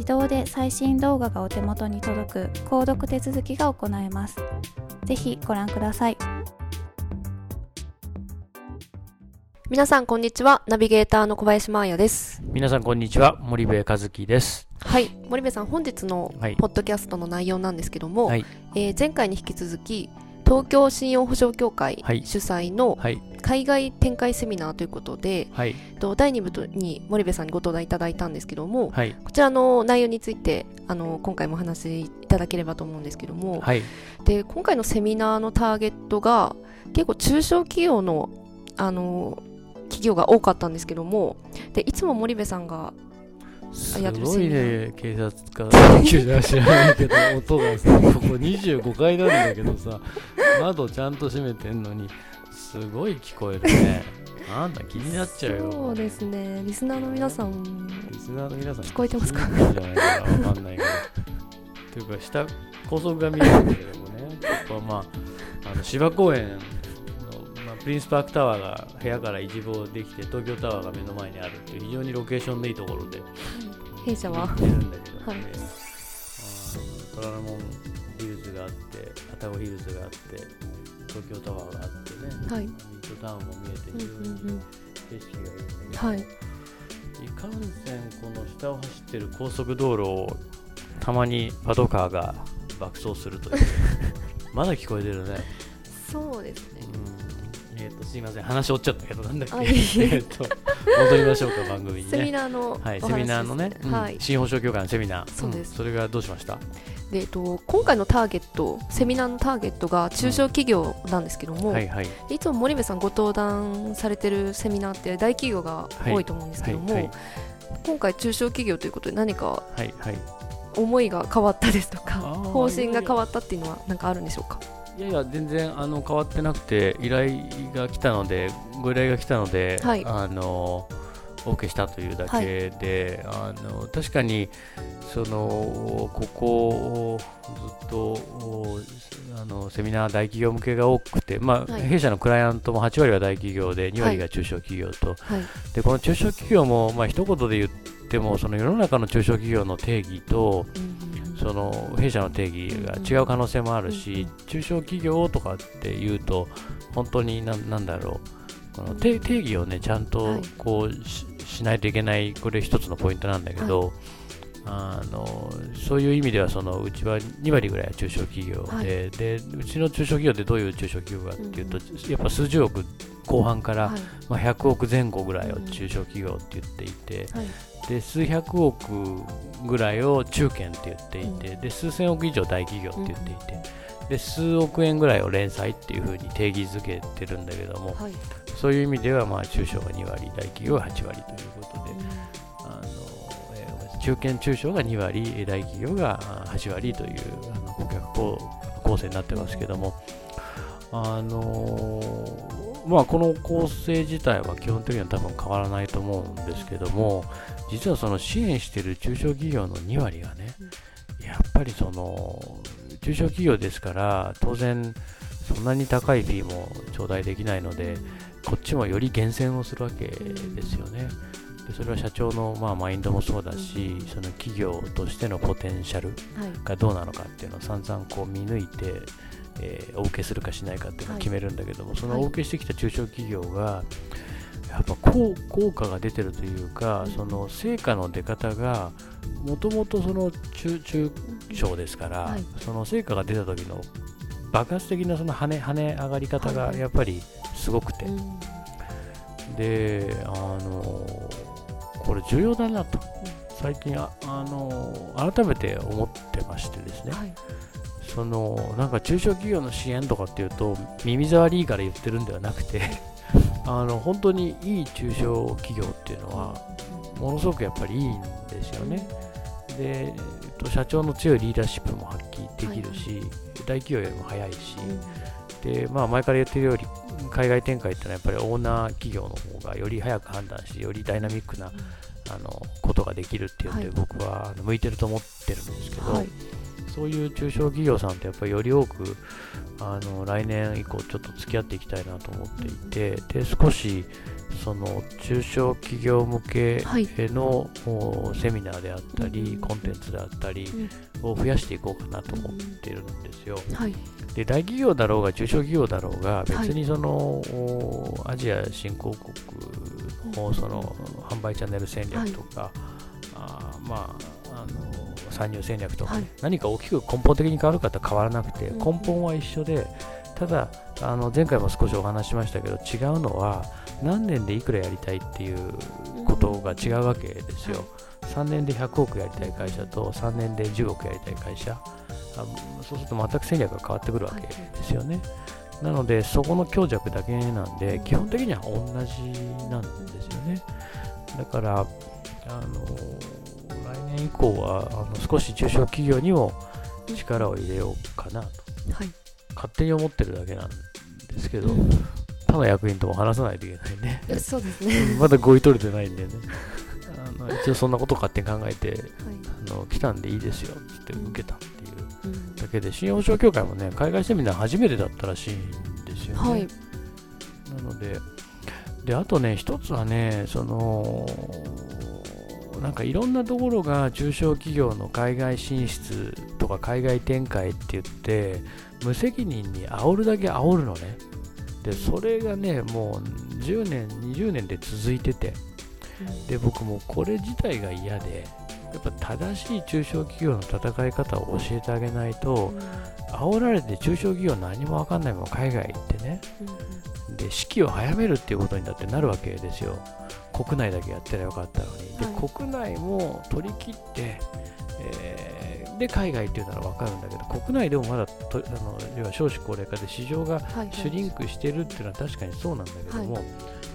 自動で最新動画がお手元に届く購読手続きが行えます。ぜひご覧ください。皆さんこんにちは。ナビゲーターの小林真彩です。皆さんこんにちは。森部和樹です。はい。森部さん本日のはい。ポッドキャストの内容なんですけども、はい。えー前回に引き続き東京信用保証協会はい。主催のはい。海外展開セミナーということで、はい。と第2部に森部さんにご登壇いただいたんですけども、はい。こちらの内容についてあの今回もお話しいただければと思うんですけども、はい。で今回のセミナーのターゲットが結構中小企業のあの企業が多かったんですけどもでいつも森部さんがすごいね警察か知らないけど音がさここ25階なんだけどさ 窓ちゃんと閉めてんのにすごい聞こえるね。なんだ気になっちゃうよ。そうですね。リスナーの皆さんリスナーの皆さん聞こえてますか？じゃないかなわかんないけど。というか下高速が見えるんだけどもね。ここはまああの芝公園プリンスパークタワーが部屋から一望できて東京タワーが目の前にあるっていう非常にロケーションのいいところで。弊社は。行ってるんだけどね、はい虎ノ門ヒルズがあって愛宕ヒルズがあって東京タワーがあってね、はい。ミッドタウンも見えてうん非常景色がいいね、はい。いかんせんこの下を走ってる高速道路をたまにパトカーが爆走するという。まだ聞こえてるね。そうですね。うんえっ、とすいません話折っちゃったけどなんだっけ？えと戻りましょうか番組にね。セミナーのはい、セミナーのね、うんはい。新保証協会のセミナー。そうです。んそれがどうしました？でえっと今回のターゲットセミナーのターゲットが中小企業なんですけども、はいはい。いつも森部さんご登壇されてるセミナーって大企業が多いと思うんですけども、はいはい今回中小企業ということで何かはいはい。思いが変わったですとか方針が変わったっていうのは何かあるんでしょうか？いやいや全然あの変わってなくて依頼が来たのでご依頼が来たので、はい。あの OK したというだけで、あの確かにそのここずっとおあのセミナー大企業向けが多くて、まあはい。弊社のクライアントも8割は大企業で2割が中小企業と、はい。でこの中小企業も、まあ一言で言ってもその世の中の中小企業の定義とその弊社の定義が違う可能性もあるし、中小企業とかっていうと、本当になんなんだろう、この定定義をね、ちゃんはとい。こうししないといけない、これ一つのポイントなんだけど、あのそういう意味ではそのうちは2割ぐらいは中小企業ではい、でうちの中小企業ってどういう中小企業かっていうと、うん、やっぱ数十億後半から、はい、まあ、100億前後ぐらいを中小企業って言っていて、はい、で数百億ぐらいを中堅って言っていて、うん、で数千億以上大企業って言っていて、うん、で数億円ぐらいを連載っていうふうに定義づけてるんだけども、そういう意味ではまあ中小が2割大企業が8割ということで。中堅中小が2割、大企業が8割という顧客構成になってますけども、あのー、まあ、この構成自体は基本的には多分変わらないと思うんですけども、実はその支援している中小企業の2割がね、やっぱりその中小企業ですから、当然、そんなに高いフィーも頂戴できないので、こっちもより厳選をするわけですよね。でそれは社長のまあマインドもそうだし、その企業としてのポテンシャルがどうなのかっていうのを散々こう見抜いて、えー、お受けするかしないかっていうのを決めるんだけども、そのお受けしてきた中小企業が、やっぱ効効果が出てるというか、その成果の出方がもともとその中中小ですから、その成果が出た時の爆発的なその跳ね跳ね上がり方がやっぱりすごくて、であのこれ重要だなと、最近あ、あの改めて思ってましてですね、はい、そのなんか中小企業の支援とかっていうと耳障りいいから言ってるんではなくて あの本当にいい中小企業っていうのはものすごくやっぱりいいんですよね。で社長の強いリーダーシップも発揮できるし、はい、大企業よりも早いし、でまあ、前から言ってるより海外展開ってのはやっぱりオーナー企業の方がより早く判断してよりダイナミックな、あのことができるっていうんで、はい、僕は向いてると思ってるんですけど、はい、そういう中小企業さんってやっぱりより多くあの来年以降ちょっと付き合っていきたいなと思っていて、で少しその中小企業向けの、はい、セミナーであったり、コンテンツであったりを増やしていこうかなと思ってるんですよ。はい、で大企業だろうが中小企業だろうが別にその、はい、アジア新興国のその販売チャンネル戦略とか、あまああの参入戦略とか、ね、何か大きく根本的に変わるかと変わらなくて根本は一緒でただあの前回も少しお話しましたけど違うのは何年でいくらやりたいっていうことが違うわけですよ。3年で100億やりたい会社と3年で10億やりたい会社。あそうすると全く戦略が変わってくるわけですよね。なのでそこの強弱だけなんで基本的には同じなんですよね。だからあの来年以降はあの少し中小企業にも力を入れようかなと、はい、勝手に思ってるだけなんですけど、他の役員とも話さないといけないね。そうですね。まだ合意取れてないんでね。あの一応そんなこと勝手に考えて、はい、あの来たんでいいですよって受けたっていうだけで、信用保証協会もね、海外セミナー初めてだったらしいんですよね。はい、なので、で、あとね、一つはね、その、なんかいろんなところが中小企業の海外進出とか海外展開って言って無責任に煽るだけ煽るのねでそれがねもう10年20年で続いててで僕もこれ自体が嫌でやっぱ正しい中小企業の戦い方を教えてあげないと、煽られて中小企業何も分かんないまま海外行ってね、で式を早めるっていうことになってなるわけですよ。国内だけやってりゃよかったのに、で、はい、国内も取り切って、えー、で海外っていうなら分かるんだけど国内でもまだとあの要は少子高齢化で市場がシュリンクしてるっていうのは確かにそうなんだけども、はい。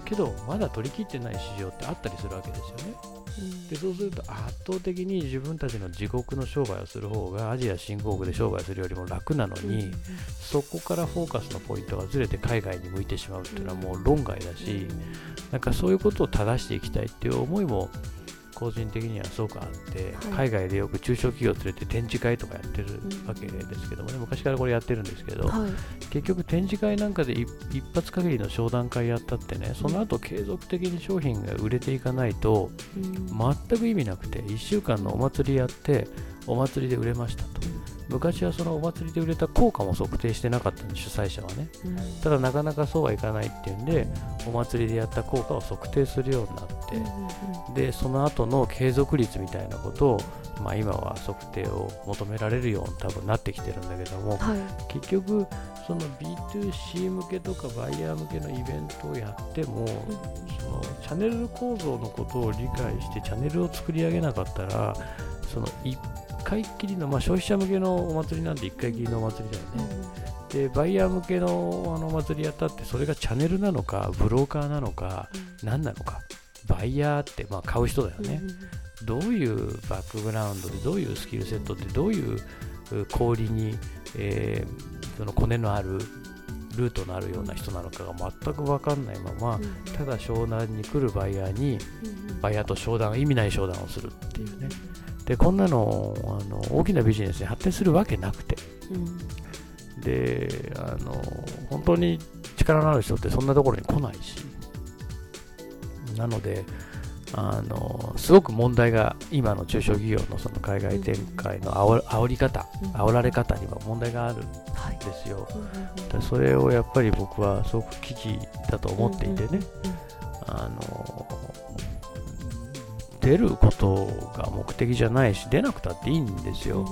けどまだ取り切ってない市場ってあったりするわけですよね。うん、でそうすると圧倒的に自分たちの自国の商売をする方がアジア新興国で商売するよりも楽なのに、うん、そこからフォーカスのポイントがずれて海外に向いてしまうっていうのはもう論外だし、なんかそういうことを正していきたいっていう思いも個人的にはすごくあって、はい、海外でよく中小企業を連れて展示会とかやってるわけですけどもね、昔からこれやってるんですけど、はい、結局展示会なんかで一発限りの商談会やったってね、その後継続的に商品が売れていかないと、全く意味なくて、1週間のお祭りやって、お祭りで売れましたと。昔はそのお祭りで売れた効果も測定してなかったんで主催者はね。ただなかなかそうはいかないっていうんでお祭りでやった効果を測定するようになって、でその後の継続率みたいなことを、まあ、今は測定を求められるように多分なってきてるんだけどもはい。結局その B2C 向けとかバイヤー向けのイベントをやっても、そのチャンネル構造のことを理解してチャンネルを作り上げなかったらその1回っきりの、まあ、消費者向けのお祭りなんで1回きりのお祭りだよね、でバイヤー向けのあのお祭りやったってそれがチャンネルなのかブローカーなのか何なのか。バイヤーって、まあ、買う人だよね、どういうバックグラウンドでどういうスキルセットってどういうう小売りに、えーそのコネのあるルートのあるような人なのかが全く分かんないまま、ただ商談に来るバイヤーにバイヤーと商談意味ない商談をするっていうねでこんなのあの大きなビジネスに発展するわけなくて。であの本当に力のある人ってそんなところに来ないし。なのであのすごく問題が今の中小企業のその海外展開の煽煽り方煽られ方には問題があるんはい。ですよでそれをやっぱり僕はすごく危機だと思っていてね。あの出ることが目的じゃないし出なくたっていいんですよ、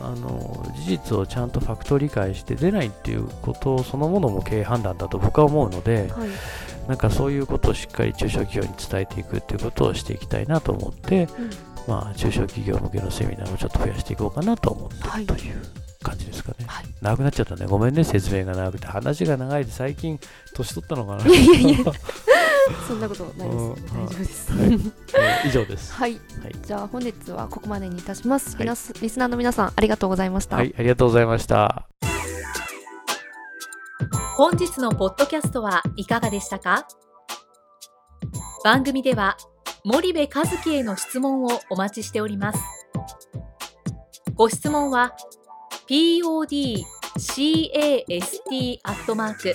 あの事実をちゃんとファクト理解して出ないっていうことそのものも経営判断だと僕は思うのではい。なんかそういうことをしっかり中小企業に伝えていくっていうことをしていきたいなと思って、うん。まあ、中小企業向けのセミナーをちょっと増やしていこうかなと思ってはいるとい。う感じですかね、はい。長くなっちゃったね。ごめんね説明が長くて。話が長いで最近年取ったのかな そんなことないうんです大丈夫です。はい。えー以上です。はい。はい、じゃあ本日はここまでにいたします、はい。皆さんリスナーの皆さんありがとうございました、はい、ありがとうございました。本日のポッドキャストはいかがでしたか？番組では森部和樹への質問をお待ちしております。ご質問は podcast アットマーク